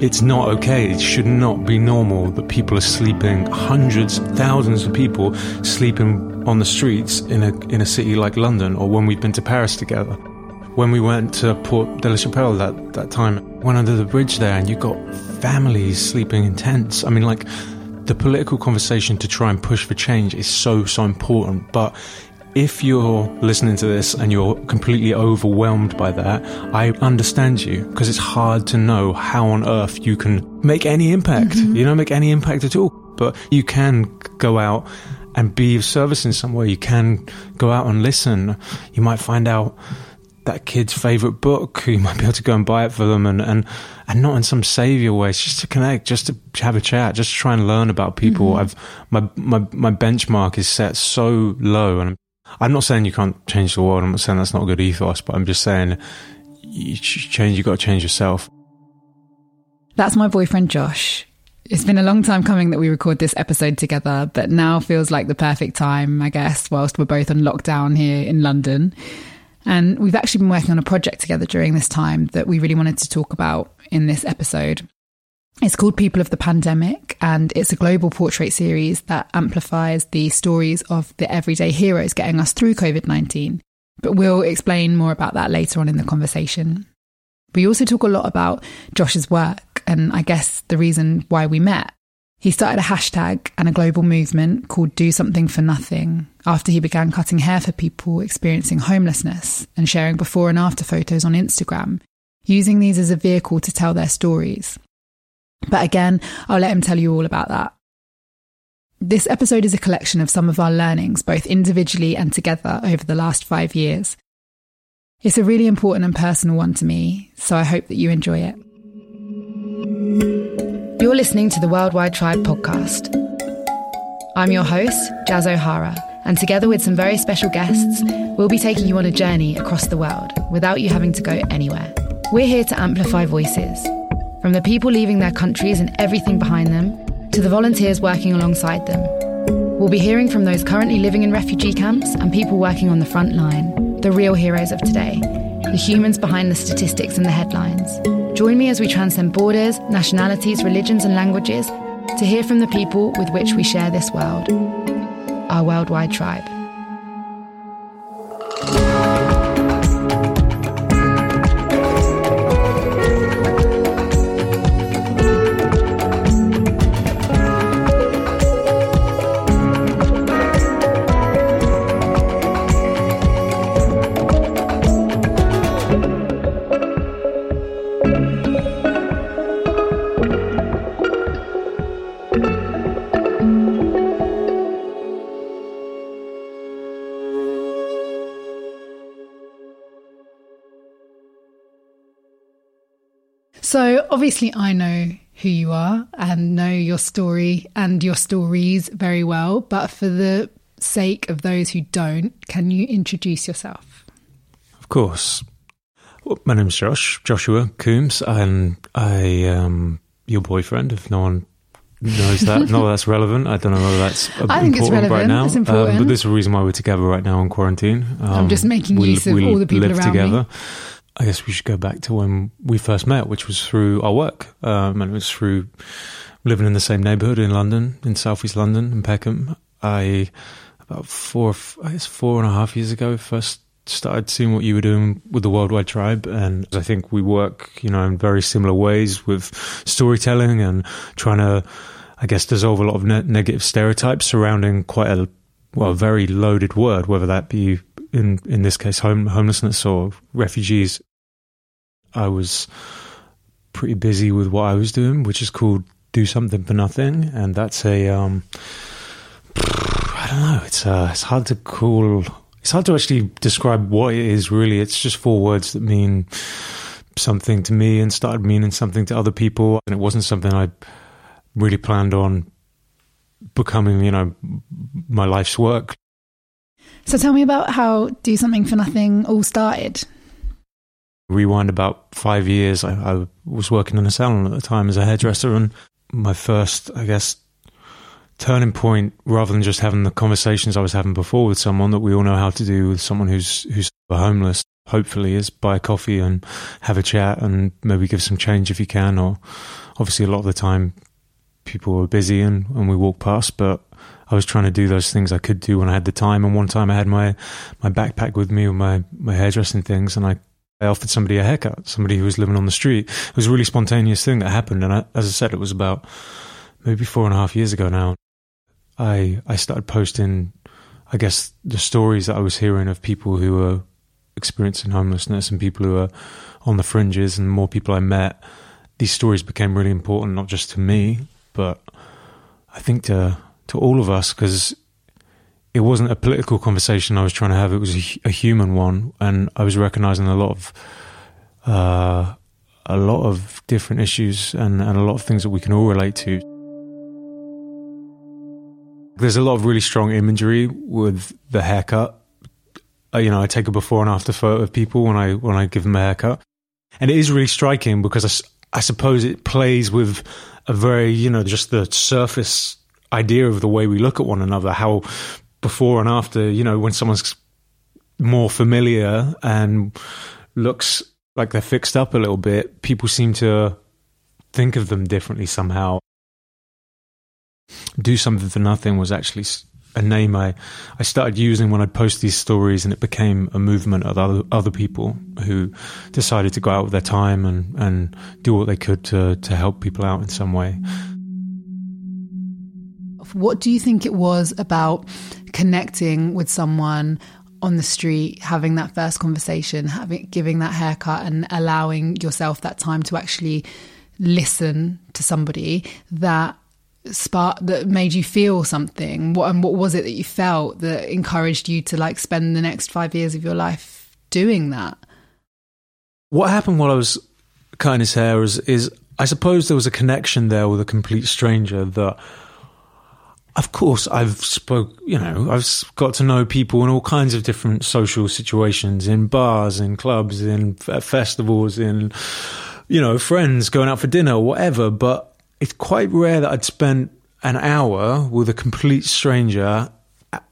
it's not okay. It should not be normal that people are sleeping, hundreds, thousands of people sleeping on the streets in a, in a city like London or when we've been to Paris together. When we went to Porte de la Chapelle that, that time, went under the bridge there and you got families sleeping in tents. I mean, like, the political conversation to try and push for change is so, so important. But if you're listening to this and you're completely overwhelmed by that, I understand you because it's hard to know how on earth you can make any impact. Mm-hmm. You know, make any impact at all. But you can go out and be of service in some way. You can go out and listen. You might find out that kid's favorite book. You might be able to go and buy it for them and, and, and not in some savior way. It's just to connect, just to have a chat, just to try and learn about people. Mm-hmm. I've, my, my, my benchmark is set so low and I'm not saying you can't change the world. I'm not saying that's not a good ethos, but I'm just saying you change. You got to change yourself. That's my boyfriend Josh. It's been a long time coming that we record this episode together, but now feels like the perfect time, I guess, whilst we're both on lockdown here in London. And we've actually been working on a project together during this time that we really wanted to talk about in this episode. It's called People of the Pandemic, and it's a global portrait series that amplifies the stories of the everyday heroes getting us through COVID 19. But we'll explain more about that later on in the conversation. We also talk a lot about Josh's work, and I guess the reason why we met. He started a hashtag and a global movement called Do Something for Nothing after he began cutting hair for people experiencing homelessness and sharing before and after photos on Instagram, using these as a vehicle to tell their stories. But again, I'll let him tell you all about that. This episode is a collection of some of our learnings, both individually and together, over the last five years. It's a really important and personal one to me, so I hope that you enjoy it. You're listening to the Worldwide Tribe podcast. I'm your host, Jazz O'Hara, and together with some very special guests, we'll be taking you on a journey across the world without you having to go anywhere. We're here to amplify voices from the people leaving their countries and everything behind them, to the volunteers working alongside them. We'll be hearing from those currently living in refugee camps and people working on the front line, the real heroes of today, the humans behind the statistics and the headlines. Join me as we transcend borders, nationalities, religions, and languages to hear from the people with which we share this world, our worldwide tribe. So, obviously, I know who you are and know your story and your stories very well. But for the sake of those who don't, can you introduce yourself? Of course. Well, my name's Josh, Joshua Coombes, and I am your boyfriend, if no one knows that. no, that's relevant. I don't know whether that's I think it's relevant. right now. It's important. Um, but this is the reason why we're together right now in quarantine. Um, I'm just making we, use of all the people live around together. me. I guess we should go back to when we first met, which was through our work. Um, and it was through living in the same neighbourhood in London, in southeast London, in Peckham. I, about four, I guess four and a half years ago, first started seeing what you were doing with the Worldwide Tribe. And I think we work, you know, in very similar ways with storytelling and trying to, I guess, dissolve a lot of ne- negative stereotypes surrounding quite a, well, a very loaded word, whether that be in in this case home, homelessness or refugees i was pretty busy with what i was doing which is called do something for nothing. And that's a um i don't know. It's uh it's hard to call it's hard to actually describe what it is really. It's just four words that mean something to me and started meaning something to other people. And it wasn't something i really planned on becoming you know my life's work so tell me about how Do Something for Nothing all started. Rewind about five years. I, I was working in a salon at the time as a hairdresser, and my first, I guess, turning point, rather than just having the conversations I was having before with someone that we all know how to do with someone who's who's homeless, hopefully, is buy a coffee and have a chat and maybe give some change if you can. Or obviously, a lot of the time, people were busy and, and we walked past, but I was trying to do those things I could do when I had the time. And one time I had my, my backpack with me with my, my hairdressing things and I, I offered somebody a haircut, somebody who was living on the street. It was a really spontaneous thing that happened. And I, as I said, it was about maybe four and a half years ago now. I, I started posting, I guess, the stories that I was hearing of people who were experiencing homelessness and people who are on the fringes and more people I met. These stories became really important, not just to me, but I think to to all of us because it wasn't a political conversation I was trying to have. It was a, a human one, and I was recognizing a lot of uh, a lot of different issues and, and a lot of things that we can all relate to. There's a lot of really strong imagery with the haircut. Uh, you know, I take a before and after photo of people when I when I give them a haircut, and it is really striking because I, suppose it plays with a very you know just the surface idea of the way we look at one another, how before and after, you know, when someone's more familiar and looks like they're fixed up a little bit, people seem to think of them differently somehow. Do something for nothing was actually a name I, I started using when I'd post these stories, and it became a movement of other other people who decided to go out with their time and, and do what they could to to help people out in some way. What do you think it was about connecting with someone on the street, having that first conversation, having giving that haircut, and allowing yourself that time to actually listen to somebody that spark that made you feel something? What and what was it that you felt that encouraged you to like spend the next five years of your life doing that? What happened while I was cutting his hair is, is I suppose there was a connection there with a complete stranger that of course, I've spoke, you know, I've got to know people in all kinds of different social situations, in bars, in clubs, in festivals, in, you know, friends going out for dinner, whatever. But it's quite rare that I'd spend an hour with a complete stranger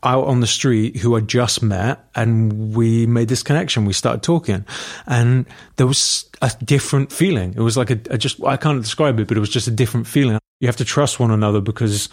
out on the street who I just met and we made this connection. We started talking and there was a different feeling. It was like a, a just, I can't describe it, but it was just a different feeling. You have to trust one another because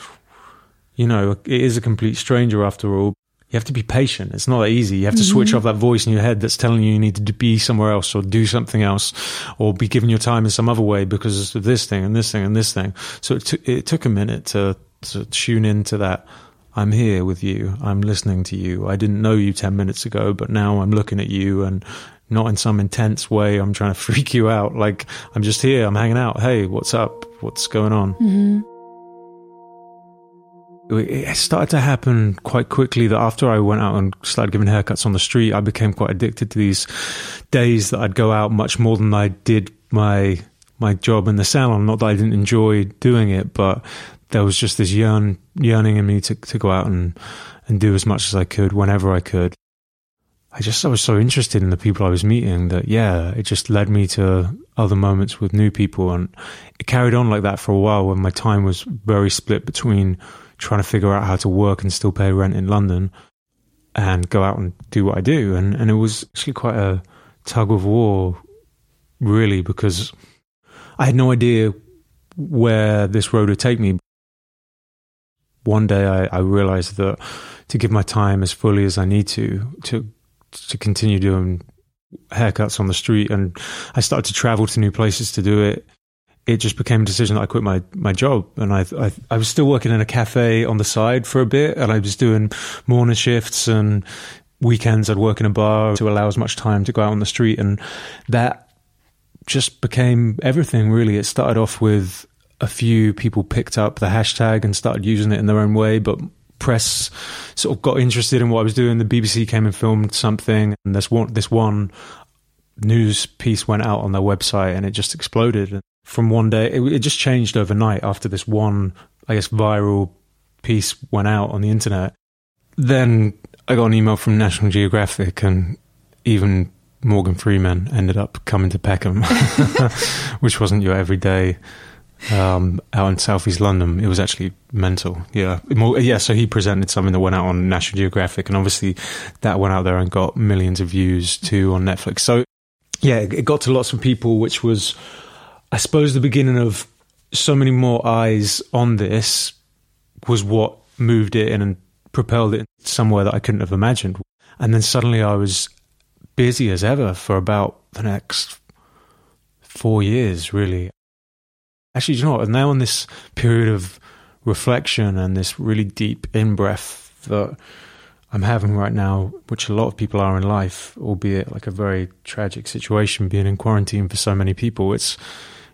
you know, it is a complete stranger after all. You have to be patient. It's not that easy. You have to mm-hmm. switch off that voice in your head that's telling you you need to be somewhere else or do something else or be giving your time in some other way because of this thing and this thing and this thing. So it, t- it took a minute to, to tune into that. I'm here with you. I'm listening to you. I didn't know you 10 minutes ago, but now I'm looking at you and not in some intense way. I'm trying to freak you out. Like I'm just here. I'm hanging out. Hey, what's up? What's going on? Mm-hmm it started to happen quite quickly that after I went out and started giving haircuts on the street, I became quite addicted to these days that I'd go out much more than I did my my job in the salon. Not that I didn't enjoy doing it, but there was just this yearn, yearning in me to, to go out and, and do as much as I could whenever I could. I just I was so interested in the people I was meeting that yeah, it just led me to other moments with new people, and it carried on like that for a while when my time was very split between trying to figure out how to work and still pay rent in London and go out and do what I do. And, and it was actually quite a tug of war, really, because I had no idea where this road would take me. One day I, I realized that to give my time as fully as I need to, to, to continue doing haircuts on the street and I started to travel to new places to do it it just became a decision that I quit my, my job. And I, I, I was still working in a cafe on the side for a bit and I was doing morning shifts and weekends I'd work in a bar to allow as much time to go out on the street. And that just became everything really. It started off with a few people picked up the hashtag and started using it in their own way, but press sort of got interested in what I was doing. The BBC came and filmed something, and this one this one news piece went out on their website, and it just exploded from one day. It, it just changed overnight after this one, I guess, viral piece went out on the internet. Then I got an email from National Geographic, and even Morgan Freeman ended up coming to Peckham, which wasn't your everyday um, out in southeast London. It was actually mental. Yeah, yeah. So he presented something that went out on National Geographic, and obviously that went out there and got millions of views too on Netflix. So yeah, it got to lots of people, which was, I suppose, the beginning of so many more eyes on this. Was what moved it in and propelled it somewhere that I couldn't have imagined. And then suddenly I was busy as ever for about the next four years, really. Actually, you know what? Now in this period of reflection and this really deep in breath that I'm having right now, which a lot of people are in life, albeit like a very tragic situation, being in quarantine for so many people. It's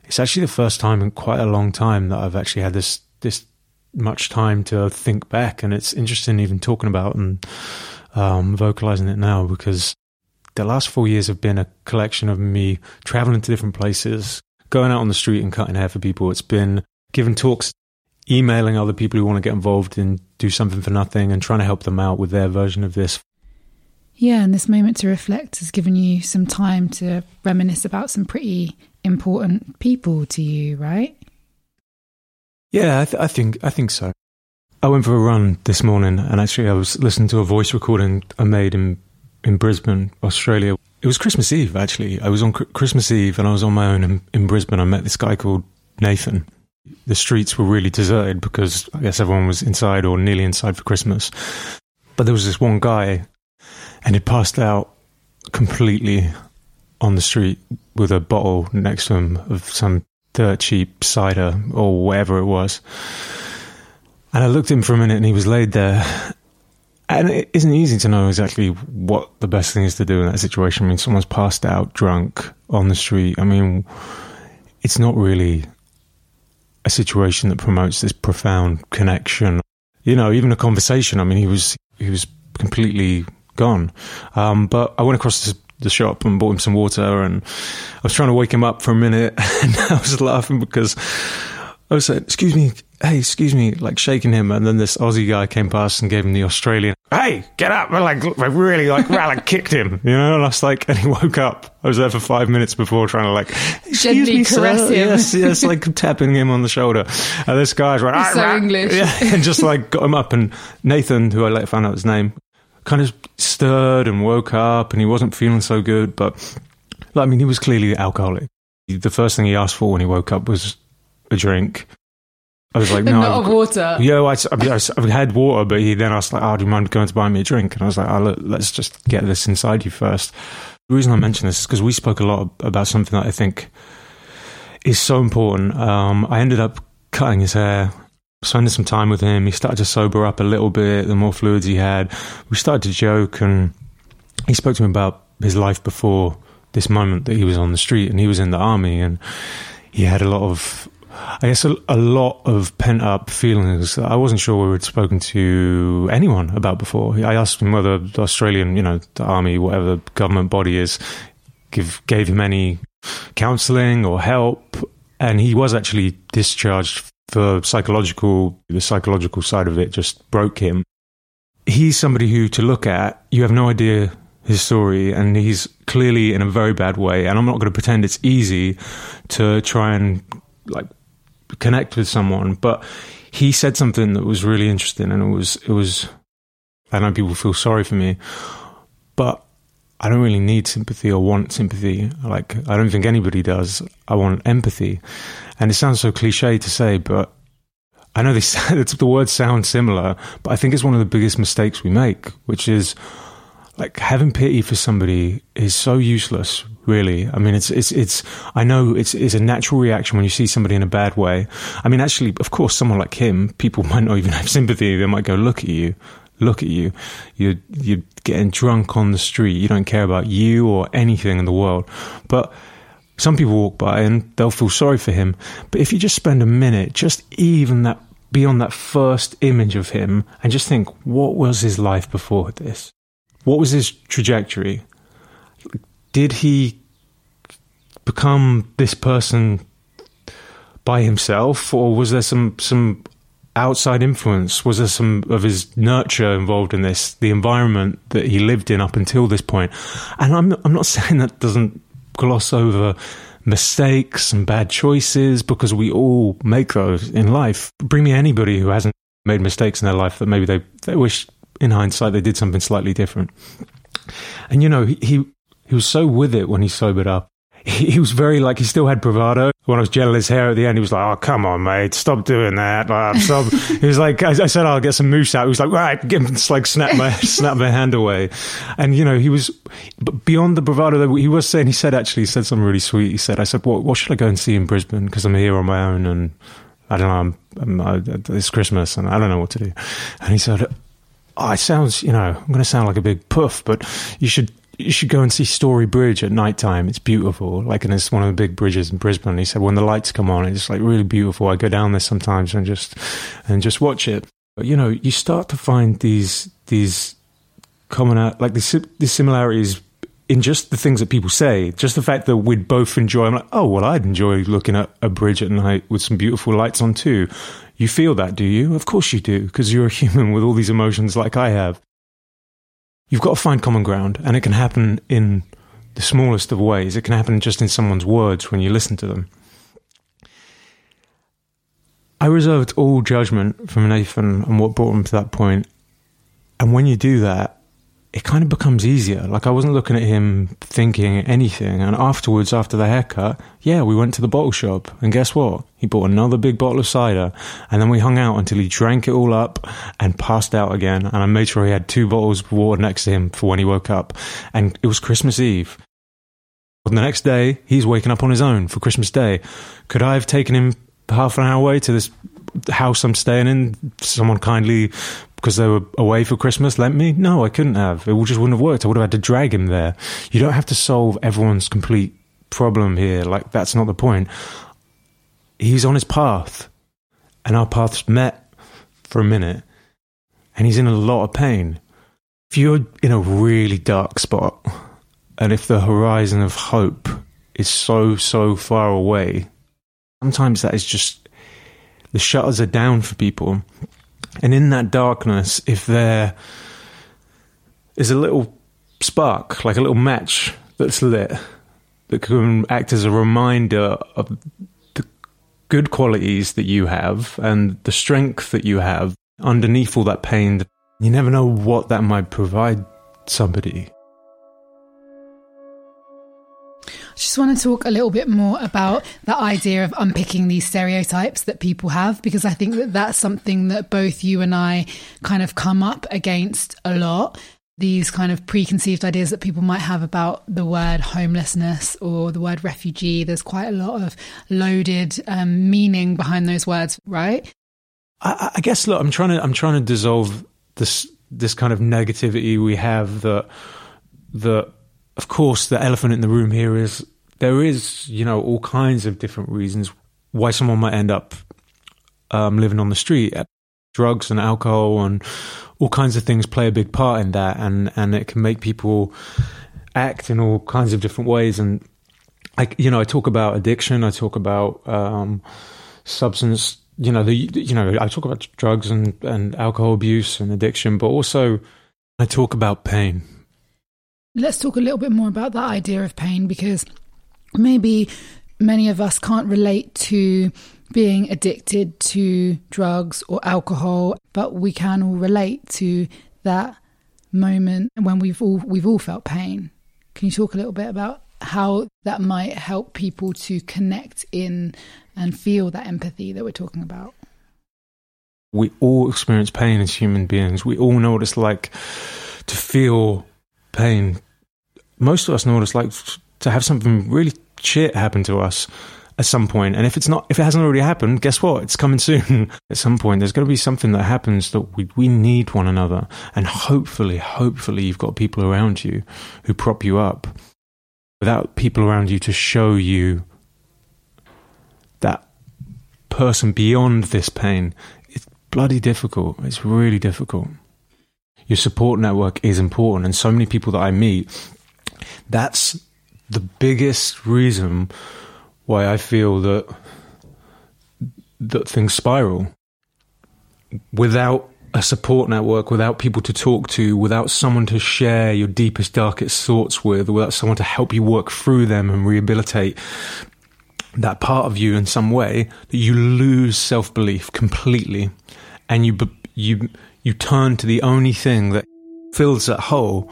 it's actually the first time in quite a long time that I've actually had this this much time to think back, and it's interesting even talking about and um, vocalizing it now because the last four years have been a collection of me traveling to different places, going out on the street and cutting hair for people. It's been giving talks, emailing other people who want to get involved and do something for nothing, and trying to help them out with their version of this. Yeah, and this moment to reflect has given you some time to reminisce about some pretty important people to you, right? Yeah, I, th- I think I think so. I went for a run this morning, and actually, I was listening to a voice recording I made in in Brisbane, Australia. It was Christmas Eve, actually. I was on Christmas Eve, and I was on my own in, in Brisbane. I met this guy called Nathan. The streets were really deserted because I guess everyone was inside or nearly inside for Christmas. But there was this one guy, and he passed out completely on the street with a bottle next to him of some dirt cheap cider or whatever it was. And I looked at him for a minute and he was laid there. And it isn't easy to know exactly what the best thing is to do in that situation. I mean, someone's passed out drunk on the street. I mean, it's not really a situation that promotes this profound connection. You know, even a conversation. I mean, he was he was completely gone. Um, but I went across this the shop and bought him some water. And I was trying to wake him up for a minute, and I was laughing because I was saying, "Excuse me, hey, excuse me," like shaking him. And then this Aussie guy came past and gave him the Australian, "Hey, get up!" And like, I really like, well, kicked him, you know. And I was like, and he woke up. I was there for five minutes before trying to like, excuse Gently me, caress sir. him. Yes, yes, like tapping him on the shoulder. And this guy's like, He's so "Ah, rah." English. yeah, and just like got him up. And Nathan, who I later found out his name, kind of stirred and woke up and he wasn't feeling so good. But I mean, he was clearly alcoholic. The first thing he asked for when he woke up was a drink. I was like, no. Not I've of water. yeah, well, I, I, I, I had water, but he then asked, like, oh, do you mind going to buy me a drink? And I was like, oh, look, let's just get this inside you first. The reason I mention this is because we spoke a lot about something that I think is so important. Um, I ended up cutting his hair, spending some time with him. He started to sober up a little bit, the more fluids he had. We started to joke, and he spoke to me about his life before this moment that he was on the street and he was in the army and he had a lot of I guess a, a lot of pent up feelings I wasn't sure we had spoken to anyone about before. I asked him whether the Australian, you know, the army, whatever government body is, give gave him any counselling or help, and he was actually discharged for psychological. The psychological side of it just broke him. He's somebody who, to look at, you have no idea his story, and he's clearly in a very bad way. And I'm not going to pretend it's easy to try and like connect with someone, but he said something that was really interesting, and it was it was. I know people feel sorry for me, but I don't really need sympathy or want sympathy. Like I don't think anybody does. I want empathy, and it sounds so cliche to say, but I know this. the words sound similar, but I think it's one of the biggest mistakes we make, which is like having pity for somebody is so useless really? I mean it's it's it's i know it's it's a natural reaction when you see somebody in a bad way. I mean actually of course someone like him people might not even have sympathy. They might go look at you. Look at you. You're you're getting drunk on the street. You don't care about you or anything in the world. But some people walk by and they'll feel sorry for him. But if you just spend a minute just even that beyond that first image of him and just think what was his life before this? What was his trajectory? Did he become this person by himself, or was there some some outside influence? Was there some of his nurture involved in this? The environment that he lived in up until this point, and I'm I'm not saying that doesn't gloss over mistakes and bad choices because we all make those in life. Bring me anybody who hasn't made mistakes in their life that maybe they, they wish in hindsight they did something slightly different. And you know, he, he, he was so with it when he sobered up he, was very like he still had bravado. When I was gelling his hair at the end, he was like, "Oh, come on, mate, stop doing that." Like, stop. he was like, I, I, said, "I'll get some mousse out." He was like, "Right," give him, just like snap my snap my hand away, and you know he was but beyond the bravado. He was saying he said actually he said something really sweet. He said, "I said, what, what should I go and see in Brisbane because I'm here on my own and I don't know, I'm, I'm, I, it's Christmas and I don't know what to do." And he said, "Oh, it sounds, you know, I'm going to sound like a big puff, but you should you should go and see Story Bridge at night time. It's beautiful. Like, and it's one of the big bridges in Brisbane. He said when the lights come on, it's like really beautiful. I go down there sometimes and just and just watch it. But you know, you start to find these these common out like these these similarities in just the things that people say. Just the fact that we'd both enjoy. I'm like, oh well, I'd enjoy looking at a bridge at night with some beautiful lights on too. You feel that, do you? Of course you do, because you're a human with all these emotions like I have you've got to find common ground, and it can happen in the smallest of ways. It can happen just in someone's words when you listen to them. I reserved all judgment from Nathan and what brought him to that point. And when you do that, it kind of becomes easier. Like I wasn't looking at him thinking anything. And afterwards, after the haircut, yeah, we went to the bottle shop. And guess what? He bought another big bottle of cider. And then we hung out until he drank it all up and passed out again. And I made sure he had two bottles of water next to him for when he woke up. And it was Christmas Eve. And the next day, he's waking up on his own for Christmas Day. Could I have taken him half an hour away to this house I'm staying in? Someone kindly because they were away for Christmas lent me? No, I couldn't have. It just wouldn't have worked. I would have had to drag him there. You don't have to solve everyone's complete problem here. Like, that's not the point. He's on his path, and our paths met for a minute, and he's in a lot of pain. If you're in a really dark spot, and if the horizon of hope is so, so far away, sometimes that is just the shutters are down for people and in that darkness, if there is a little spark, like a little match that's lit, that can act as a reminder of the good qualities that you have and the strength that you have underneath all that pain, you never know what that might provide somebody. Just want to talk a little bit more about the idea of unpicking these stereotypes that people have, because I think that that's something that both you and I kind of come up against a lot. These kind of preconceived ideas that people might have about the word homelessness or the word refugee. There's quite a lot of loaded um, meaning behind those words, right? I, I guess. Look, I'm trying to I'm trying to dissolve this this kind of negativity we have that that of course, the elephant in the room here is there is, you know, all kinds of different reasons why someone might end up um, living on the street. Drugs and alcohol and all kinds of things play a big part in that, and and it can make people act in all kinds of different ways. And I, you know, I talk about addiction. I talk about um, substance. You know, the you know, I talk about drugs and and alcohol abuse and addiction, but also I talk about pain Let's talk a little bit more about that idea of pain because maybe many of us can't relate to being addicted to drugs or alcohol, but we can all relate to that moment when we've all we've all felt pain. Can you talk a little bit about how that might help people to connect in and feel that empathy that we're talking about? We all experience pain as human beings. We all know what it's like to feel pain, most of us know what it's like to have something really shit happen to us at some point. And if it's not, if it hasn't already happened, guess what? It's coming soon. at some point, there's going to be something that happens that we, we need one another. And hopefully, hopefully you've got people around you who prop you up without people around you to show you that person beyond this pain. It's bloody difficult. It's really difficult. Your support network is important. And so many people that I meet that's the biggest reason why I feel that that things spiral. Without a support network, without people to talk to, without someone to share your deepest, darkest thoughts with, without someone to help you work through them and rehabilitate that part of you in some way that you lose self belief completely, and you you you turn to the only thing that fills that hole,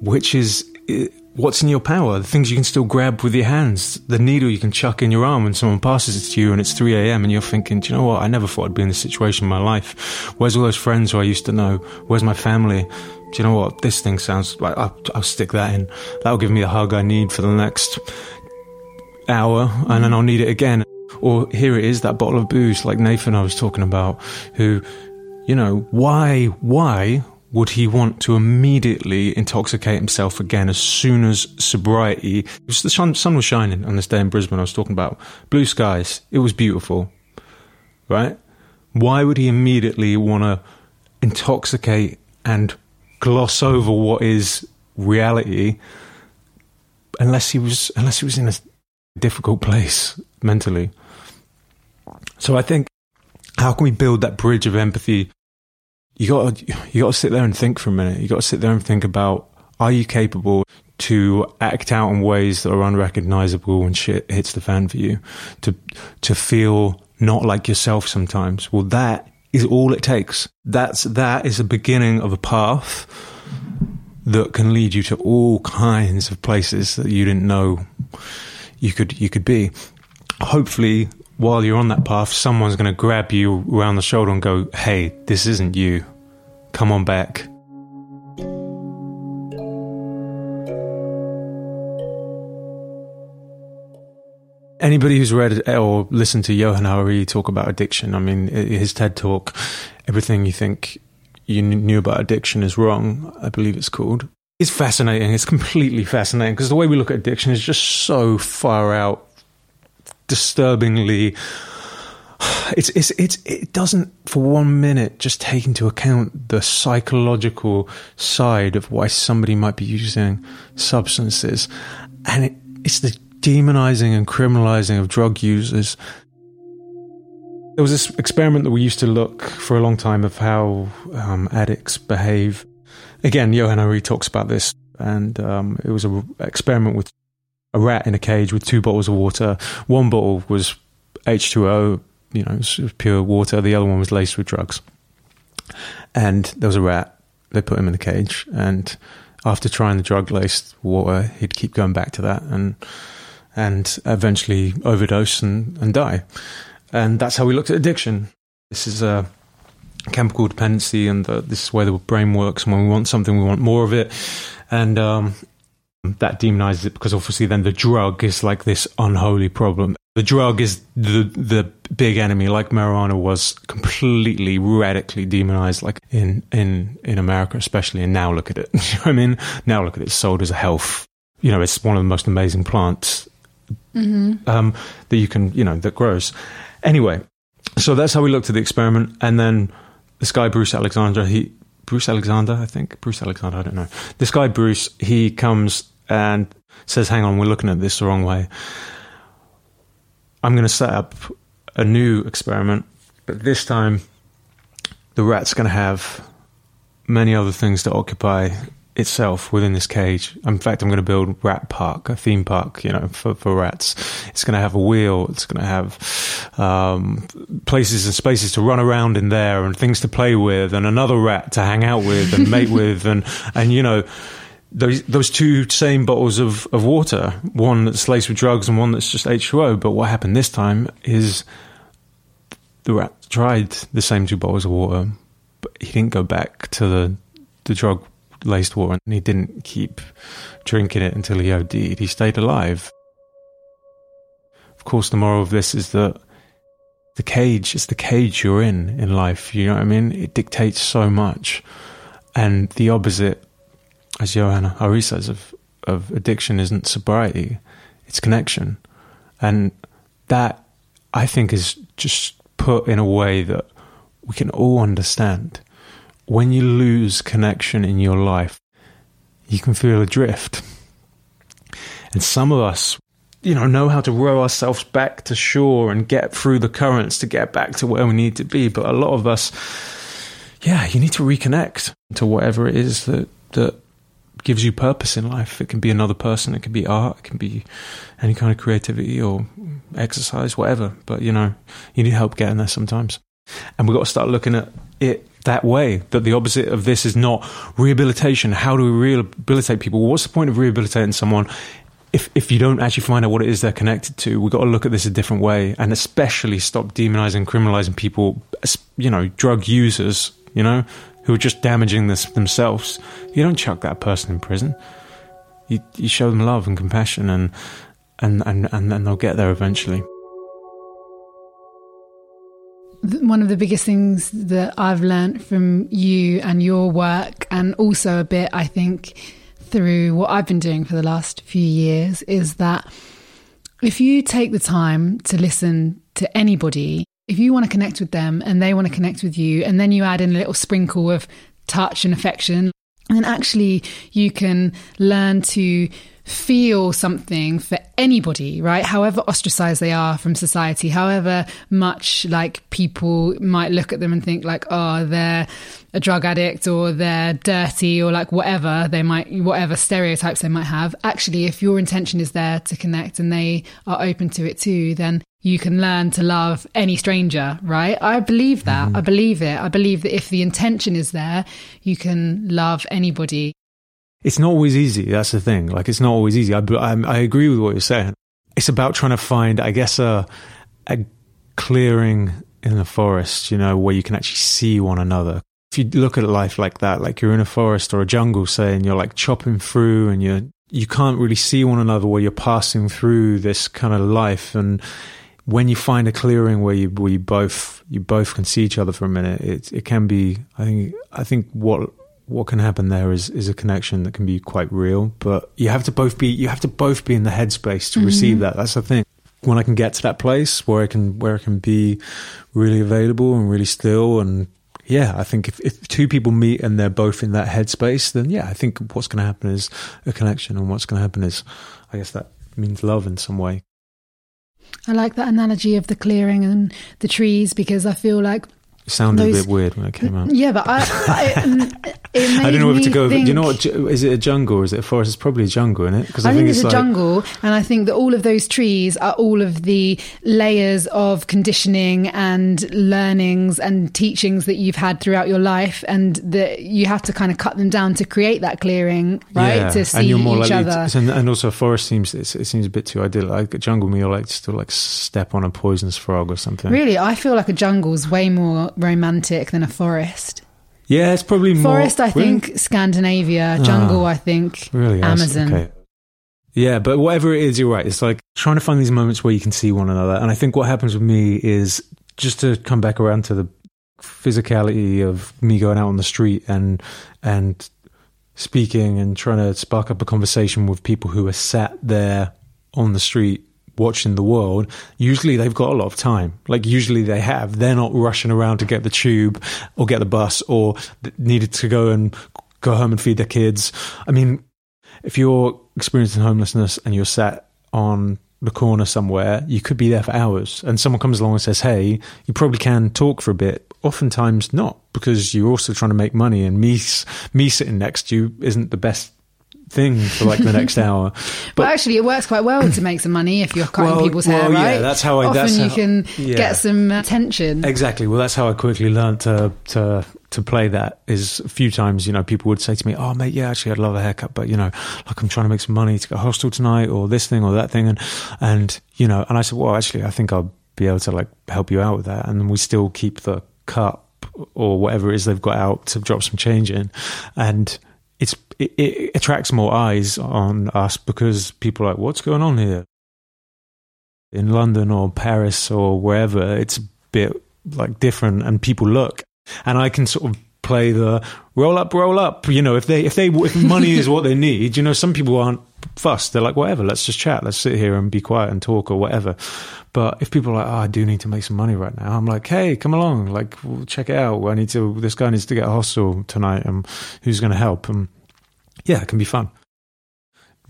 which is what's in your power, the things you can still grab with your hands, the needle you can chuck in your arm when someone passes it to you and it's 3 a.m. and you're thinking, do you know what? I never thought I'd be in this situation in my life. Where's all those friends who I used to know? Where's my family? Do you know what? This thing sounds like I'll, I'll stick that in. That'll give me the hug I need for the next hour and then I'll need it again. Or here it is, that bottle of booze like Nathan I was talking about, who, you know, why, why would he want to immediately intoxicate himself again as soon as sobriety? the sun, sun was shining on this day in Brisbane I was talking about. Blue skies. It was beautiful. Right? Why would he immediately want to intoxicate and gloss over what is reality unless he was unless he was in a difficult place mentally? So I think how can we build that bridge of empathy you got you got to sit there and think for a minute. You got to sit there and think about are you capable to act out in ways that are unrecognizable when shit hits the fan for you, to to feel not like yourself sometimes. Well, that is all it takes. That's that is the beginning of a path that can lead you to all kinds of places that you didn't know you could you could be. Hopefully, while you're on that path, someone's going to grab you around the shoulder and go, hey, this isn't you. Come on back. Anybody who's read or listened to Johann Hari talk about addiction, I mean, his TED talk, everything you think you knew about addiction is wrong, I believe it's called. It's fascinating. It's completely fascinating because the way we look at addiction is just so far out disturbingly it's, it's, it's, it doesn't for one minute just take into account the psychological side of why somebody might be using substances. And it, it's the demonizing and criminalizing of drug users. There was this experiment that we used to look for a long time of how um, addicts behave. Again, Johann Hari talks about this, and um, it was an experiment with a rat in a cage with two bottles of water. One bottle was H2O, you know, pure water. The other one was laced with drugs. And there was a rat. They put him in the cage. And after trying the drug laced water, he'd keep going back to that and and eventually overdose and, and die. And that's how we looked at addiction. This is a chemical dependency, and the, this is where the brain works. And when we want something, we want more of it. And um, that demonizes it because obviously then the drug is like this unholy problem. The drug is the the big enemy, like marijuana was completely radically demonized, like in in in America especially. And now look at it. you know I mean, now look at it. Sold as a health. You know, it's one of the most amazing plants mm-hmm. um, that you can you know that grows. Anyway, so that's how we looked at the experiment, and then this guy Bruce Alexander, he Bruce Alexander, I think Bruce Alexander, I don't know. This guy Bruce, he comes and says, "Hang on, we're looking at this the wrong way." I'm going to set up a new experiment, but this time the rat's going to have many other things to occupy itself within this cage. In fact, I'm going to build Rat Park, a theme park, you know, for, for rats. It's going to have a wheel. It's going to have um, places and spaces to run around in there, and things to play with, and another rat to hang out with and mate with, and and you know those those two same bottles of, of water, one that's laced with drugs and one that's just H2O. But what happened this time is the rat tried the same two bottles of water, but he didn't go back to the the drug laced water and he didn't keep drinking it until he OD'd. He stayed alive. Of course, the moral of this is that the cage is the cage you're in in life. You know what I mean? It dictates so much. And the opposite as Johanna Hari says, of, of addiction isn't sobriety, it's connection. And that, I think, is just put in a way that we can all understand. When you lose connection in your life, you can feel adrift. And some of us, you know, know how to row ourselves back to shore and get through the currents to get back to where we need to be. But a lot of us, yeah, you need to reconnect to whatever it is that, that gives you purpose in life. It can be another person, it can be art, it can be any kind of creativity or exercise, whatever. But you know, you need help getting there sometimes. And we've got to start looking at it that way that the opposite of this is not rehabilitation. How do we rehabilitate people? What's the point of rehabilitating someone if if you don't actually find out what it is they're connected to? We've got to look at this a different way, and especially stop demonizing, criminalizing people. You know, drug users. You know, who are just damaging this themselves. You don't chuck that person in prison. You you show them love and compassion, and and and and, and they'll get there eventually one of the biggest things that I've learned from you and your work, and also a bit, I think, through what I've been doing for the last few years, is that if you take the time to listen to anybody, if you want to connect with them and they want to connect with you, and then you add in a little sprinkle of touch and affection, then actually you can learn to feel something for anybody, right? However ostracized they are from society, however much like people might look at them and think like, oh, they're a drug addict or they're dirty or like whatever they might, whatever stereotypes they might have. Actually, if your intention is there to connect and they are open to it too, then you can learn to love any stranger, right? I believe that. Mm-hmm. I believe it. I believe that if the intention is there, you can love anybody. It's not always easy. That's the thing. Like, it's not always easy. I, I, I agree with what you're saying. It's about trying to find, I guess, a, a clearing in the forest, you know, where you can actually see one another. If you look at life like that, like you're in a forest or a jungle, say, and you're like chopping through and you're, you can't really see one another where you're passing through this kind of life. And when you find a clearing where you, where you both, you both can see each other for a minute, it, it can be, I think, I think what what can happen there is is a connection that can be quite real. But you have to both be you have to both be in the headspace to mm-hmm. receive that. That's the thing. When I can get to that place where I can where I can be really available and really still and yeah, I think if, if two people meet and they're both in that headspace, then yeah, I think what's going to happen is a connection, and what's going to happen is, I guess that means love in some way. I like that analogy of the clearing and the trees because I feel like it sounded Those, a bit weird when it came out. Yeah, but I, I, um, I don't know where to go. Think, do you know what? Is it a jungle or is it a forest? It's probably a jungle, isn't it? Because I, I, think, think it's, it's a like, jungle, and I think that all of those trees are all of the layers of conditioning and learnings and teachings that you've had throughout your life, and that you have to kind of cut them down to create that clearing, right? Yeah, to see and you're more each other. To, and also, a forest seems it seems a bit too idyllic. Like a jungle, me, I like to like step on a poisonous frog or something. Really, I feel like a jungle's way more romantic than a forest. Yeah, it's probably more. Forest, I think, really? Scandinavia. Ah, jungle, oh, I think, really Amazon. Okay. Yeah, but whatever it is, you're right. It's like trying to find these moments where you can see one another. And I think what happens with me is just to come back around to the physicality of me going out on the street and and speaking and trying to spark up a conversation with people who are sat there on the street watching the world, usually they've got a lot of time. Like usually they have. They're not rushing around to get the tube or get the bus or needed to go and go home and feed their kids. I mean, if you're experiencing homelessness and you're sat on the corner somewhere, you could be there for hours. And someone comes along and says, Hey, you probably can talk for a bit. Oftentimes not, because you're also trying to make money and me, me sitting next to you isn't the best thing for like the next hour. But well, actually, it works quite well to make some money if you're cutting well, people's hair, right? Yeah, that's how I. Often you how, can yeah. get some attention. Exactly. Well, that's how I quickly learned to to to play that. Is a few times, you know, people would say to me, "Oh, mate, yeah, actually, I'd love a haircut, but you know, like I'm trying to make some money to go hostel tonight, or this thing or that thing," and and you know, and I said, "Well, actually, I think I'll be able to like help you out with that," and we still keep the cut or whatever it is they've got out to drop some change in, and it's it, it attracts more eyes on us because people are like, what's going on here? In London or Paris or wherever, it's a bit like different, and people look, and I can sort of play the roll up, roll up. You know, if they if they if money is what they need, you know, some people aren't fussed. They're like, whatever, let's just chat, let's sit here and be quiet and talk or whatever. But if people are like, oh, I do need to make some money right now, I'm like, hey, come along, like, we'll check it out. I need to. This guy needs to get a hostel tonight, and who's going to help? And yeah, it can be fun.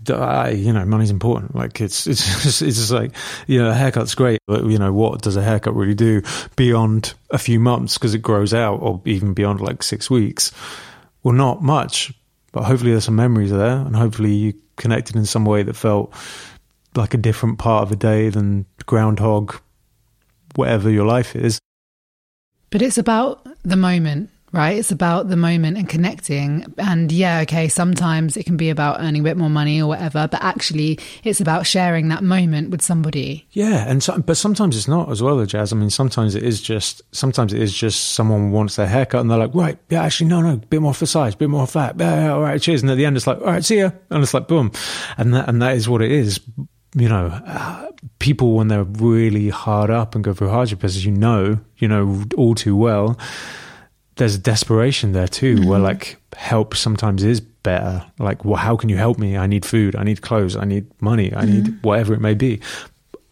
I, you know, money's important. Like it's, it's, it's just like, you know, a haircut's great, but you know, what does a haircut really do beyond a few months because it grows out or even beyond like six weeks? Well, not much but hopefully there's some memories there, and hopefully you connected in some way that felt like a different part of a day than groundhog, whatever your life is. But it's about the moment, right? It's about the moment and connecting. And yeah, okay, sometimes it can be about earning a bit more money or whatever, but actually it's about sharing that moment with somebody. Yeah, and so, but sometimes it's not as well, Jazz. I mean, sometimes it is just sometimes it is just someone wants their haircut and they're like, right, yeah, actually, no, no, bit more for size, bit more fat, yeah, yeah, all right, cheers. And at the end, it's like, all right, see ya, and it's like, boom, and that and that is what it is. You know, uh, people when they're really hard up and go through hardship, as you know, you know all too well there's a desperation there too, mm-hmm. where like help sometimes is better. Like, well, how can you help me? I need food, I need clothes, I need money, I mm-hmm. need whatever it may be.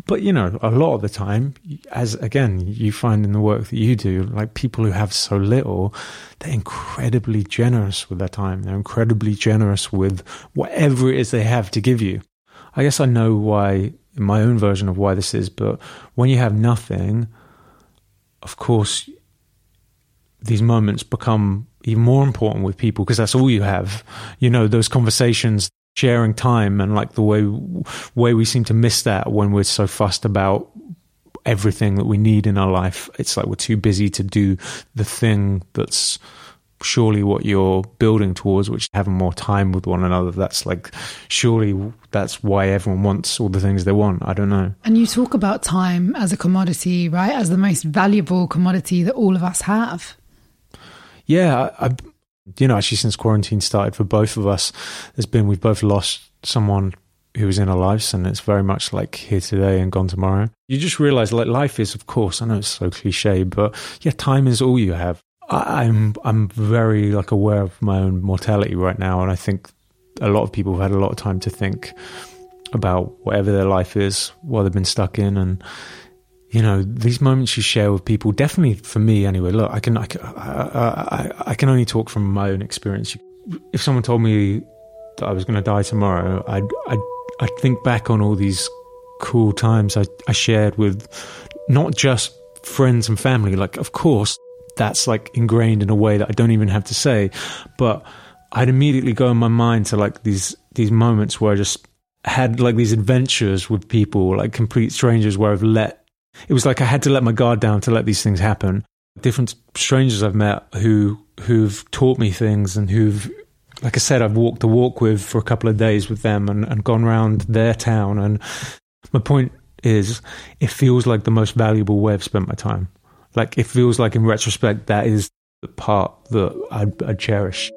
But you know, a lot of the time, as again, you find in the work that you do, like people who have so little, they're incredibly generous with their time. They're incredibly generous with whatever it is they have to give you. I guess I know why, my own version of why this is, but when you have nothing, of course, these moments become even more important with people because that's all you have. You know, those conversations, sharing time, and like the way way we seem to miss that when we're so fussed about everything that we need in our life. It's like we're too busy to do the thing that's surely what you're building towards, which having more time with one another. That's like surely that's why everyone wants all the things they want. I don't know. And you talk about time as a commodity, right? As the most valuable commodity that all of us have. Yeah, I, I, you know, actually, since quarantine started for both of us, there's been we've both lost someone who was in our lives, and it's very much like here today and gone tomorrow. You just realize, like, life is, of course, I know it's so cliche, but yeah, time is all you have. I, I'm I'm very like aware of my own mortality right now, and I think a lot of people have had a lot of time to think about whatever their life is, what they've been stuck in, and you know these moments you share with people definitely for me anyway look i can i can, I, I, I can only talk from my own experience. If someone told me that i was going to die tomorrow i'd, I'd i'd think back on all these cool times I, I shared with not just friends and family like of course that's like ingrained in a way that i don't even have to say but i'd immediately go in my mind to like these these moments where i just had like these adventures with people like complete strangers where i've let it was like I had to let my guard down to let these things happen. Different strangers I've met who who've taught me things and who've like I said, I've walked the walk with for a couple of days with them and, and gone around their town. And my point is, it feels like the most valuable way I've spent my time. Like, it feels like in retrospect, that is the part that I, I cherish.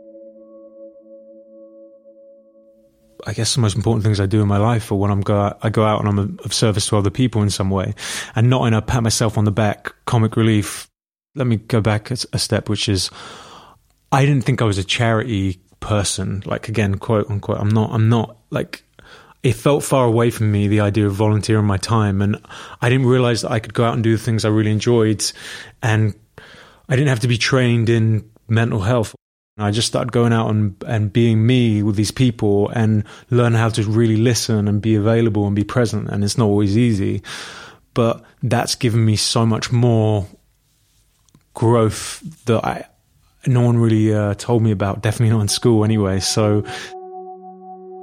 I guess the most important things I do in my life are when I'm go out, I go out and I'm of service to other people in some way, and not in a pat myself on the back comic relief. Let me go back a, a step, which is I didn't think I was a charity person. Like again, quote unquote, I'm not. I'm not like. It felt far away from me the idea of volunteering my time, and I didn't realize that I could go out and do the things I really enjoyed, and I didn't have to be trained in mental health I just started going out and, and being me with these people and learn how to really listen and be available and be present. And it's not always easy, but that's given me so much more growth that I, no one really uh, told me about, definitely not in school anyway. So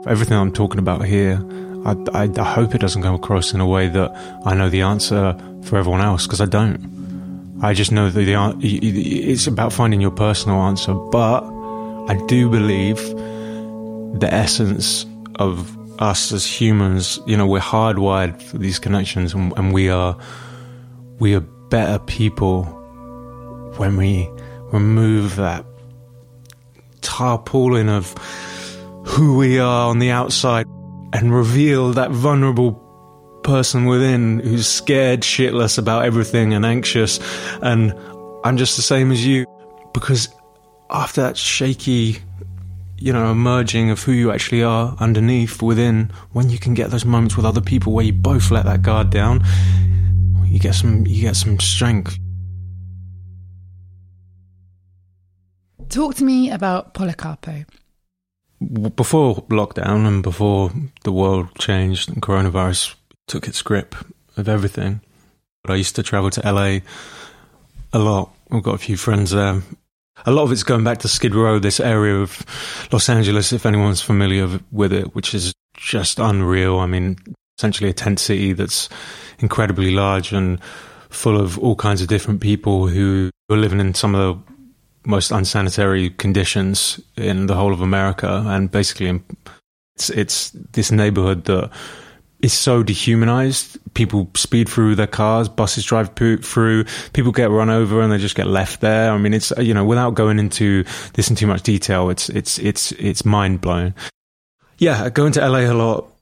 everything I'm talking about here, I, I, I hope it doesn't come across in a way that I know the answer for everyone else because I don't. I just know that the it's about finding your personal answer, but I do believe the essence of us as humans, you know, we're hardwired for these connections, and, and we are we are better people when we remove that tarpaulin of who we are on the outside and reveal that vulnerable person within who's scared shitless about everything and anxious, and I'm just the same as you. Because after that shaky, you know, emerging of who you actually are underneath within, when you can get those moments with other people where you both let that guard down, you get some you get some strength. Talk to me about Policarpo. Before lockdown and before the world changed and coronavirus took its grip of everything. But I used to travel to LA a lot. I've got a few friends there. A lot of it's going back to Skid Row, this area of Los Angeles, if anyone's familiar with it, which is just unreal. I mean, essentially a tent city that's incredibly large and full of all kinds of different people who are living in some of the most unsanitary conditions in the whole of America. And basically, it's, it's this neighborhood that is so dehumanized. People speed through their cars, buses drive through, people get run over and they just get left there. I mean, it's, you know, without going into this in too much detail, it's, it's, it's, it's mind blowing. Yeah, going to LA a lot.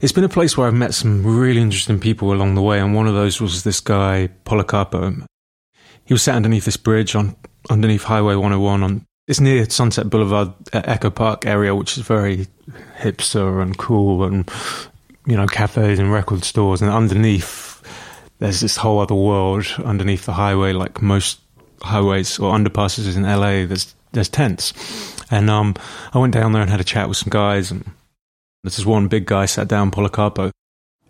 It's been a place where I've met some really interesting people along the way. And one of those was this guy, Policarpo. He was sat underneath this bridge on, underneath Highway 101 on, it's near Sunset Boulevard, Echo Park area, which is very hipster and cool and you know, cafes and record stores, and underneath there's this whole other world underneath the highway, like most highways or underpasses in LA. There's there's tents, and um, I went down there and had a chat with some guys, and this is one big guy sat down, Policarpo.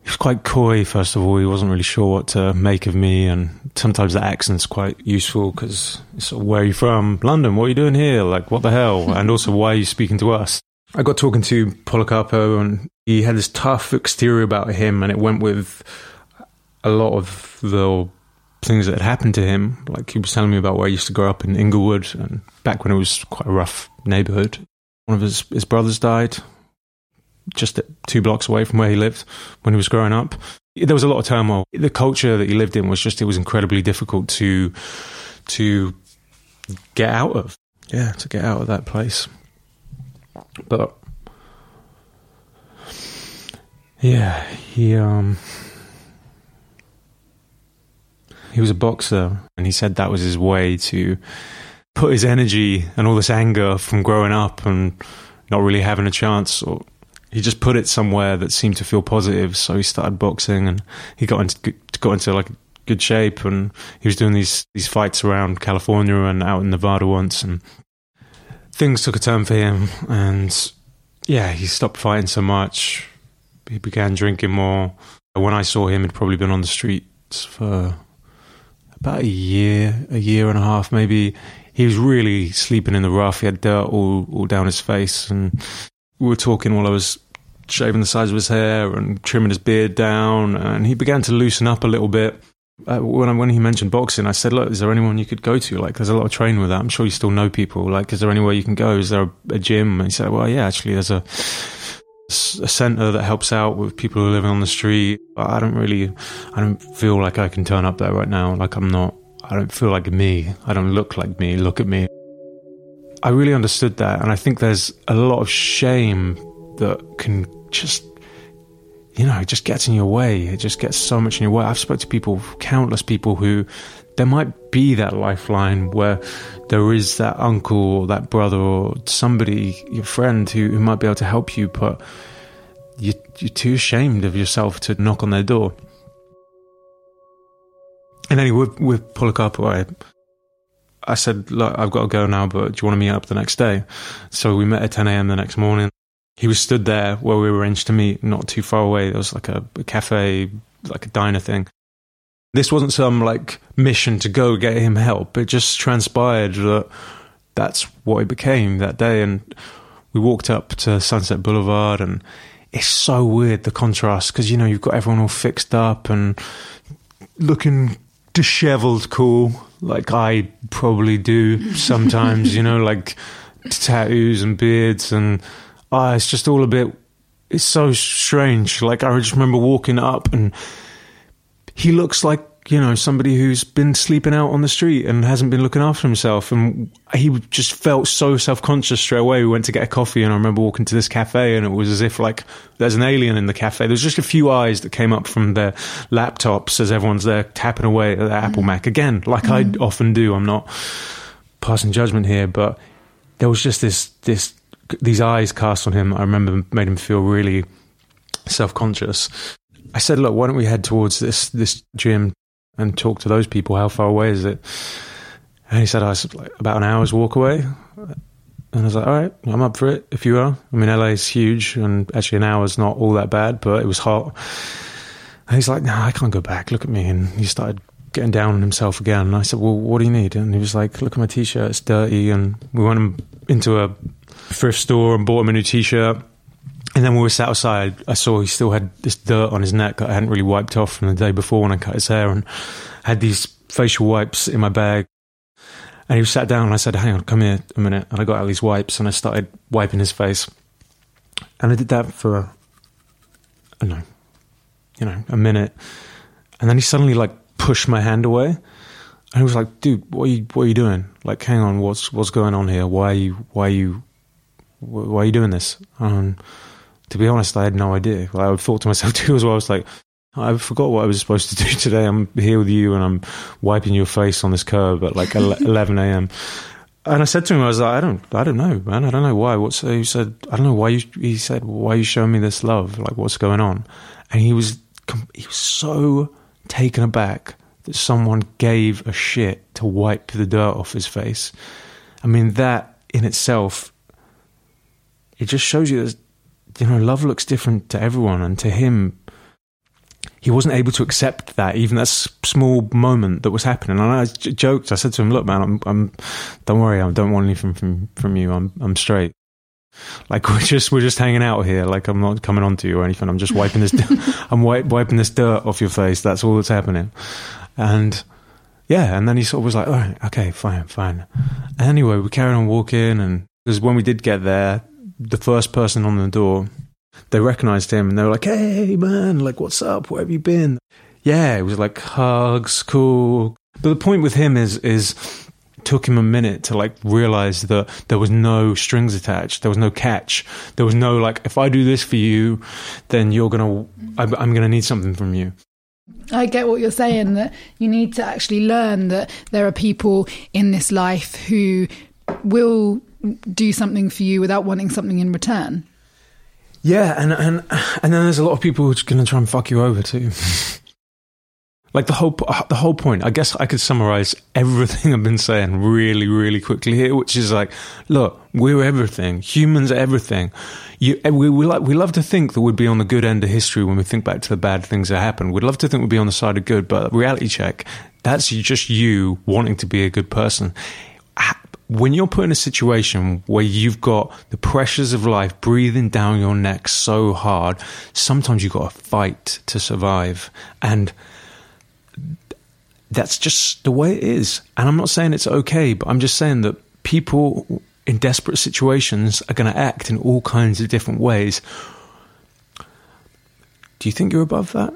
He was quite coy. First of all, he wasn't really sure what to make of me, and sometimes the accent's quite useful because sort of, where are you from? London. What are you doing here? Like, what the hell? and also, why are you speaking to us? I got talking to Policarpo, and he had this tough exterior about him, and it went with a lot of the things that had happened to him. Like he was telling me about where he used to grow up in Inglewood, and back when it was quite a rough neighborhood. One of his his brothers died just two blocks away from where he lived when he was growing up. There was a lot of turmoil. The culture that he lived in was just it was incredibly difficult to to get out of. Yeah, to get out of that place. But yeah, he um he was a boxer and he said that was his way to put his energy and all this anger from growing up and not really having a chance or he just put it somewhere that seemed to feel positive. So he started boxing and he got into got into like good shape and he was doing these these fights around California and out in Nevada once and things took a turn for him and yeah he stopped fighting so much he began drinking more. When I saw him, he'd probably been on the streets for about a year, a year and a half, maybe. He was really sleeping in the rough. He had dirt all, all down his face, and we were talking while I was shaving the sides of his hair and trimming his beard down, and he began to loosen up a little bit. Uh, when when he mentioned boxing, I said, "Look, is there anyone you could go to? Like, there's a lot of training with that. I'm sure you still know people. Like, is there anywhere you can go? Is there a, a gym?" And he said, "Well, yeah, actually, there's a a centre that helps out with people who are living on the street. I don't really, I don't feel like I can turn up there right now. Like I'm not, I don't feel like me. I don't look like me. Look at me. I really understood that. And I think there's a lot of shame that can just, you know, it just gets in your way. It just gets so much in your way. I've spoken to people, countless people who there might be that lifeline where there is that uncle or that brother or somebody, your friend who, who might be able to help you, but you, you're too ashamed of yourself to knock on their door. And anyway, with, with Policarpo, I, I said, Look, I've got to go now, but do you want to meet up the next day? So we met at 10 a.m. the next morning. He was stood there where we arranged to meet, not too far away. There was like a, a cafe, like a diner thing. This wasn't some like mission to go get him help. It just transpired that that's what it became that day. And we walked up to Sunset Boulevard, and it's so weird the contrast because you know you've got everyone all fixed up and looking disheveled, cool, like I probably do sometimes. you know, like tattoos and beards, and oh, it's just all a bit. It's so strange. Like I just remember walking up and he looks like you know somebody who's been sleeping out on the street and hasn't been looking after himself and he just felt so self-conscious straight away we went to get a coffee and i remember walking to this cafe and it was as if like there's an alien in the cafe there's just a few eyes that came up from their laptops as everyone's there tapping away at their mm. apple mac again like mm. i often do i'm not passing judgment here but there was just this this these eyes cast on him i remember made him feel really self-conscious I said, look, why don't we head towards this this gym and talk to those people? How far away is it? And he said, I was like about an hour's walk away. And I was like, all right, I'm up for it if you are. I mean, LA is huge, and actually, an hour's not all that bad, but it was hot. And he's like, no, I can't go back. Look at me. And he started getting down on himself again. And I said, "Well, what do you need?" And he was like, "Look at my t-shirt; it's dirty." And we went into a thrift store and bought him a new t-shirt. And then we were sat outside, I saw he still had this dirt on his neck that I hadn't really wiped off from the day before when I cut his hair, and had these facial wipes in my bag. And he sat down, and I said, "Hang on, come here a minute." And I got out these wipes, and I started wiping his face. And I did that for, I don't know, you know, a minute. And then he suddenly like pushed my hand away. And he was like, dude, what are you, what are you doing? Like, hang on, what's, what's going on here? Why are you, why are you, why are you doing this? And to be honest, I had no idea. Well, I thought to myself too as well. I was like, I forgot what I was supposed to do today. I'm here with you and I'm wiping your face on this curb at like 11 a.m. And I said to him, I was like, I don't, I don't know, man. I don't know why. What's, he said, I don't know why you, he said, why are you showing me this love? Like, what's going on? And he was, he was so taken aback that someone gave a shit to wipe the dirt off his face. I mean, that in itself, it just shows you that, you know, love looks different to everyone. And to him, he wasn't able to accept that, even that small moment that was happening. And I joked, I said to him, look, man, I'm, I'm don't worry, I don't want anything from, from you. I'm, I'm straight. Like we're just we're just hanging out here. Like I'm not coming on to you or anything. I'm just wiping this. I'm wiping this dirt off your face. That's all that's happening. And yeah, and then he sort of was like, all right, okay, fine, fine. And anyway, we carried on walking, and because when we did get there, the first person on the door, they recognized him, and they were like, hey man, like what's up? Where have you been? Yeah, it was like hugs, cool. But the point with him is is took him a minute to like realize that there was no strings attached there was no catch there was no like if i do this for you then you're gonna i'm, I'm gonna need something from you I get what you're saying that you need to actually learn that there are people in this life who will do something for you without wanting something in return. Yeah, and and and then there's a lot of people who're going to try and fuck you over too. like the whole the whole point. I guess I could summarize everything I've been saying really, really quickly here, which is like, look, we're everything. Humans are everything. You, we, we, like, we love to think that we'd be on the good end of history when we think back to the bad things that happened. We'd love to think we'd be on the side of good, but reality check, that's just you wanting to be a good person. When you're put in a situation where you've got the pressures of life breathing down your neck so hard, sometimes you've got to fight to survive. And that's just the way it is. And I'm not saying it's okay, but I'm just saying that people in desperate situations are going to act in all kinds of different ways. Do you think you're above that?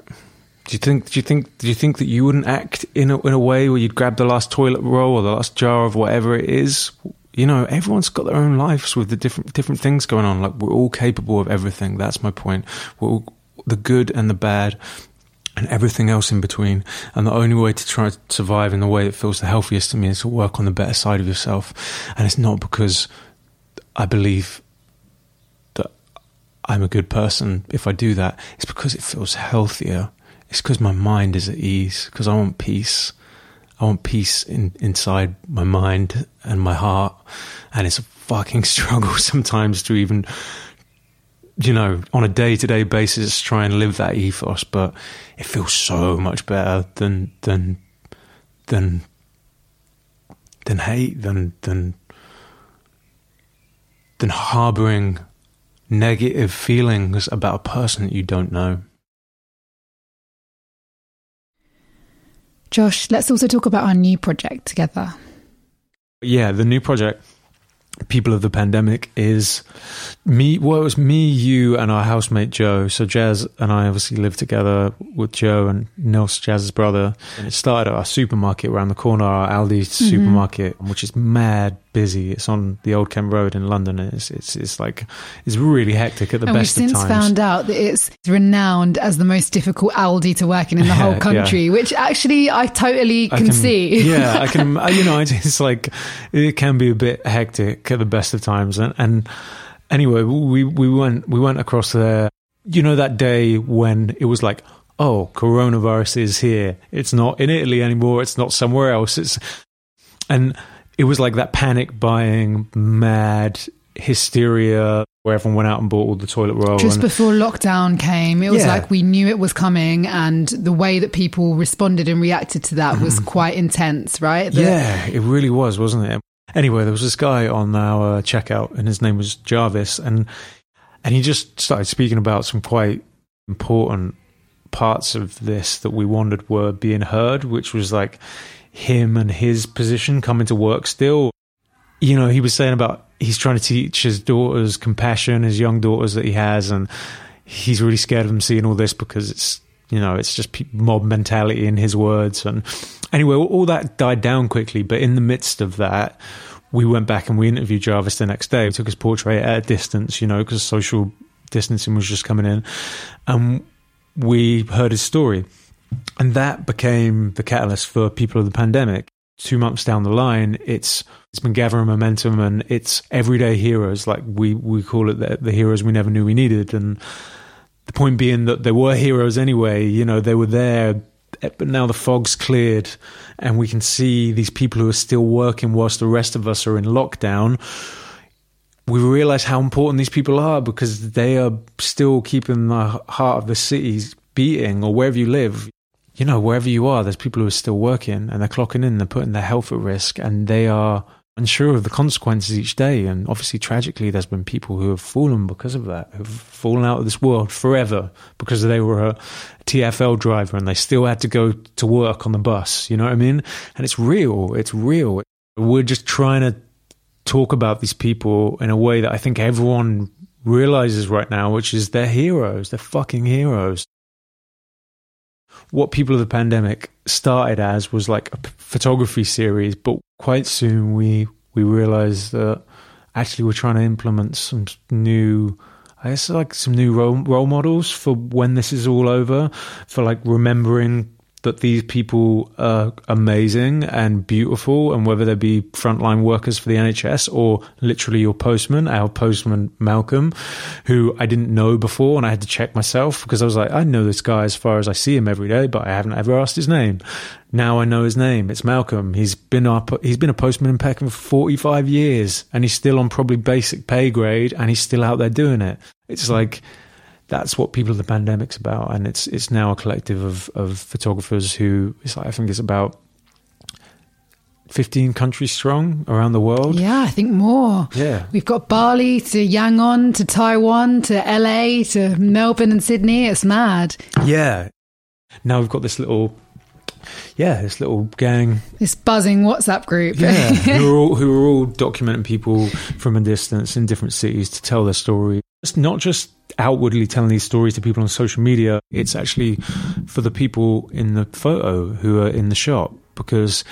Do you think? Do you think? Do you think that you wouldn't act in a, in a way where you'd grab the last toilet roll or the last jar of whatever it is? You know, everyone's got their own lives with the different different things going on. Like we're all capable of everything. That's my point. We're all, the good and the bad, and everything else in between. And the only way to try to survive in the way that feels the healthiest to me is to work on the better side of yourself. And it's not because I believe that I'm a good person if I do that. It's because it feels healthier. It's because my mind is at ease, because I want peace. I want peace in, inside my mind and my heart. And it's a fucking struggle sometimes to even you know, on a day to day basis, try and live that ethos, but it feels so much better than than than than hate, than than than harboring negative feelings about a person that you don't know. Josh, let's also talk about our new project together. Yeah, the new project people of the pandemic is me well it was me you and our housemate joe so Jaz and i obviously lived together with joe and nils Jaz's brother and it started at our supermarket around the corner our aldi mm-hmm. supermarket which is mad busy it's on the old kent road in london it's it's, it's like it's really hectic at the and best we've since found out that it's renowned as the most difficult aldi to work in in the whole country yeah. which actually i totally can, I can see yeah i can you know it's like it can be a bit hectic at the best of times. And, and anyway, we, we went, we went across there, you know, that day when it was like, oh, coronavirus is here. It's not in Italy anymore. It's not somewhere else. It's, and it was like that panic buying, mad hysteria. where everyone went out and bought all the toilet roll. Just and, before lockdown came, it was Yeah. like we knew it was coming, and the way that people responded and reacted to that was mm. quite intense, right? The- yeah, it really was, wasn't it? Anyway, there was this guy on our checkout, and his name was Jarvis, and and he just started speaking about some quite important parts of this that we wondered were being heard, which was like him and his position coming to work still. You know, he was saying about he's trying to teach his daughters compassion, his young daughters that he has, and he's really scared of them seeing all this because it's you know it's just mob mentality in his words. And anyway, all, that died down quickly. But in the midst of that, we went back and we interviewed Jarvis the next day. We took his portrait at a distance, you know, because social distancing was just coming in, and we heard his story. And that became the catalyst for people of the pandemic. Two months down the line, it's it's been gathering momentum, and it's everyday heroes, like we we call it the, the heroes we never knew we needed. And the point being that there were heroes anyway. You know, they were there, eh, but now the fog's cleared, and we can see these people who are still working whilst the rest of us are in lockdown we realize how important these people are because they are still keeping the heart of the cities beating or wherever you live. You know, wherever you are, there's people who are still working and they're clocking in, they're putting their health at risk and they are unsure of the consequences each day. And obviously, tragically, there's been people who have fallen because of that, who've fallen out of this world forever because they were a TFL driver and they still had to go to work on the bus. You know what I mean? And it's real. It's real. We're just trying to talk about these people in a way that I think everyone realizes right now, which is they're heroes. They're fucking heroes. What People of the Pandemic started as was like a photography series, but quite soon we we realized that actually we're trying to implement some new I guess like some new role, role models for when this is all over, for like remembering that these people are amazing and beautiful, and whether they be frontline workers for the NHS or literally your postman, our postman Malcolm, who I didn't know before, and I had to check myself because I was like, I know this guy as far as I see him every day, but I haven't ever asked his name. Now I know his name. It's Malcolm. He's been up. He's been a postman in Peckham for forty five years, and he's still on probably basic pay grade, and he's still out there doing it. It's like that's what people of the pandemic's about, and it's it's now a collective of of photographers who it's like I think it's about fifteen countries strong around the world. Yeah, I think more. Yeah. We've got Bali to Yangon to Taiwan to LA to Melbourne and Sydney. It's mad. Yeah. Now we've got this little, yeah, this little gang This buzzing WhatsApp group. Yeah, who are all who are all documenting people from a distance in different cities to tell their story. It's not just outwardly telling these stories to people on social media. It's actually for the people in the photo who are in the shop because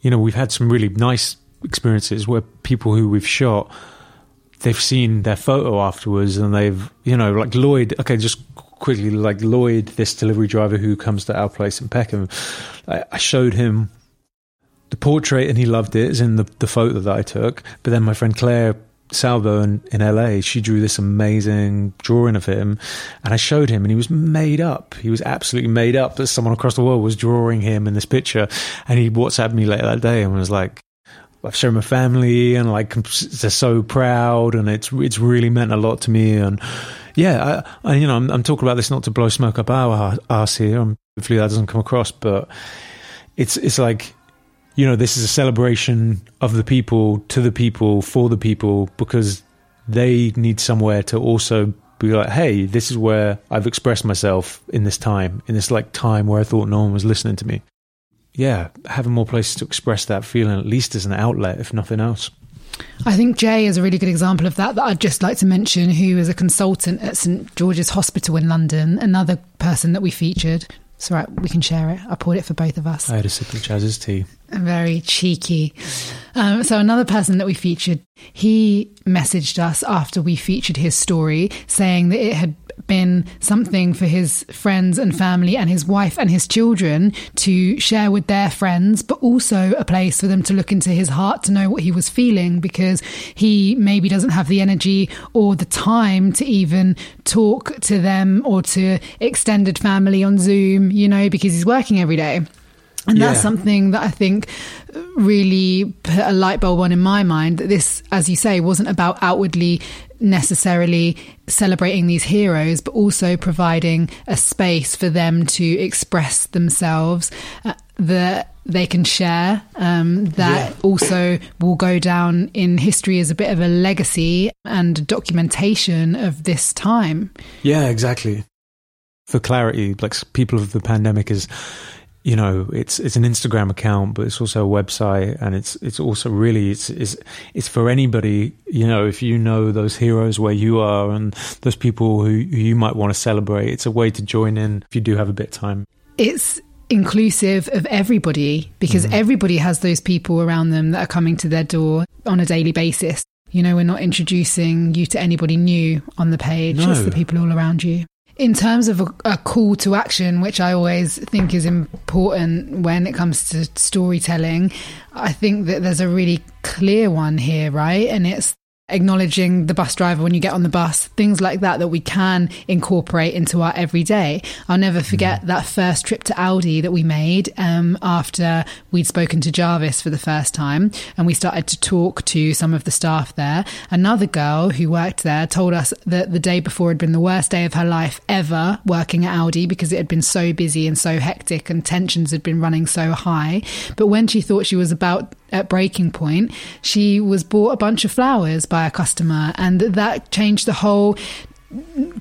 you know we've had some really nice experiences where people who we've shot they've seen their photo afterwards and they've you know like Lloyd okay just quickly like Lloyd this delivery driver who comes to our place in Peckham I, I showed him the portrait and he loved it, as in the, the photo that I took. But then my friend Claire Salvo in, in LA, she drew this amazing drawing of him and I showed him and he was made up. He was absolutely made up that someone across the world was drawing him in this picture. And he WhatsApped me later that day and was like, I've shown my family and like they're so proud and it's it's really meant a lot to me and yeah I, I you know I'm, I'm talking about this not to blow smoke up our ass here hopefully that doesn't come across but it's it's like you know this is a celebration of the people to the people for the people because they need somewhere to also be like hey this is where I've expressed myself in this time in this like time where I thought no one was listening to me yeah, having more places to express that feeling, at least as an outlet, if nothing else. I think Jay is a really good example of that, that I'd just like to mention, who is a consultant at St George's Hospital in London, another person that we featured. It's all right, we can share it. I poured it for both of us. I had a sip of Jaz's tea. Very cheeky. Um, so, another person that we featured, he messaged us after we featured his story saying that it had been something for his friends and family and his wife and his children to share with their friends, but also a place for them to look into his heart to know what he was feeling because he maybe doesn't have the energy or the time to even talk to them or to extended family on Zoom, you know, because he's working every day. And that's Yeah. something that I think really put a light bulb on in my mind that this, as you say, wasn't about outwardly necessarily celebrating these heroes, but also providing a space for them to express themselves uh, that they can share, um, that yeah. also will go down in history as a bit of a legacy and documentation of this time. Yeah, exactly. For clarity, like people of the pandemic is you know it's it's an Instagram account, but it's also a website, and it's it's also really it's it's it's for anybody. You know, if you know those heroes where you are and those people who, who you might want to celebrate, it's a way to join in if you do have a bit of time. It's inclusive of everybody because mm-hmm. everybody has those people around them that are coming to their door on a daily basis. You know, we're not introducing you to anybody new on the page, no. it's the people all around you. In terms of a, a, call to action, which I always think is important when it comes to storytelling, I think that there's a really clear one here, right? And it's acknowledging the bus driver when you get on the bus, things like that that we can incorporate into our everyday. I'll never forget mm. that first trip to Aldi that we made um, after we'd spoken to Jarvis for the first time and we started to talk to some of the staff there. Another girl who worked there told us that the day before had been the worst day of her life ever working at Aldi because it had been so busy and so hectic and tensions had been running so high. But when she thought she was about at breaking point, she was bought a bunch of flowers by a customer, and that changed the whole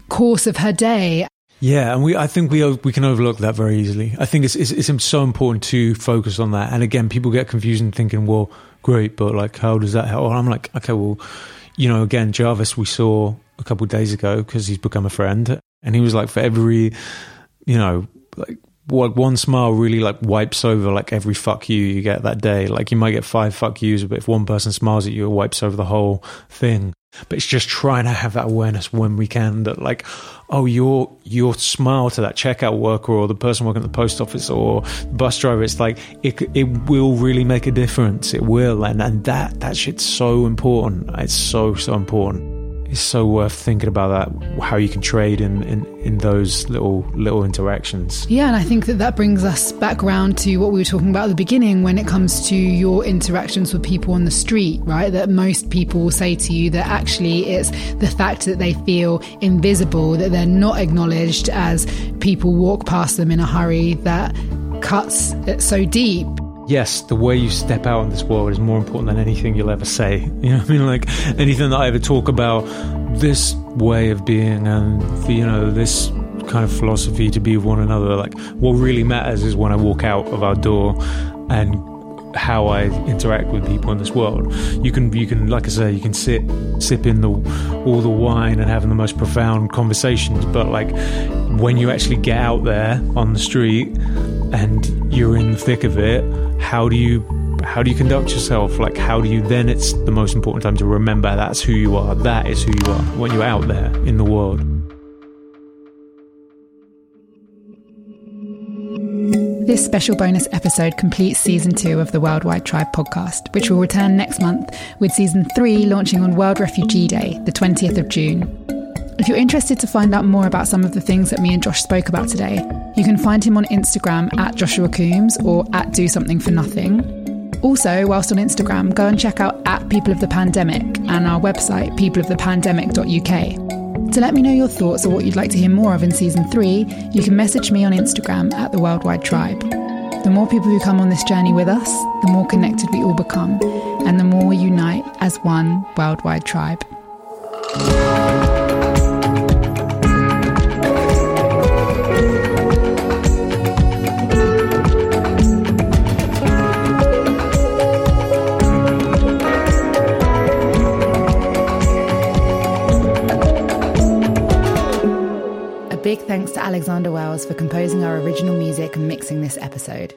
course of her day. Yeah, and we I think we we can overlook that very easily. I think it's, it's it's so important to focus on that. And again, people get confused and thinking, well, great, but like, how does that help? I'm like, okay, well, you know, again, Jarvis we saw a couple days ago because he's become a friend, and he was like, for every, you know, like what one smile really like wipes over like every fuck you you get that day. Like you might get five fuck yous, but if one person smiles at you, it wipes over the whole thing. But it's just trying to have that awareness when we can that like, oh, your your smile to that checkout worker or the person working at the post office or bus driver, it's like it it will really make a difference. It will, and and that that shit's so important. It's so so important it's so worth thinking about that how you can trade in, in in those little little interactions. Yeah and i think that that brings us back around to what we were talking about at the beginning when it comes to your interactions with people on the street right? That most people will say to you that actually it's the fact that they feel invisible that they're not acknowledged as people walk past them in a hurry that cuts it so deep yes, the way you step out in this world is more important than anything you'll ever say. You know I mean? Like anything that I ever talk about, this way of being and, you know, this kind of philosophy to be with one another. Like what really matters is when I walk out of our door and how I interact with people in this world. You can, you can, like I say, you can sit, sipping the all the wine and having the most profound conversations. But like when you actually get out there on the street and you're in the thick of it, how do you how do you conduct yourself? Like, how do you then? It's the most important time to remember that's who you are. That is who you are when you're out there in the world. This special bonus episode completes season two of the Worldwide Tribe podcast, which will return next month with season three launching on World Refugee Day, the 20th of June. If you're interested to find out more about some of the things that me and Josh spoke about today, you can find him on Instagram at Joshua Coombes or at Do Something for Nothing. Also, whilst on Instagram, go and check out at People of the Pandemic and our website, peopleofthepandemic.uk. To let me know your thoughts or what you'd like to hear more of in season three, you can message me on Instagram at the Worldwide Tribe. The more people who come on this journey with us, the more connected we all become, and the more we unite as one worldwide tribe. Big thanks to Alexander Wells for composing our original music and mixing this episode.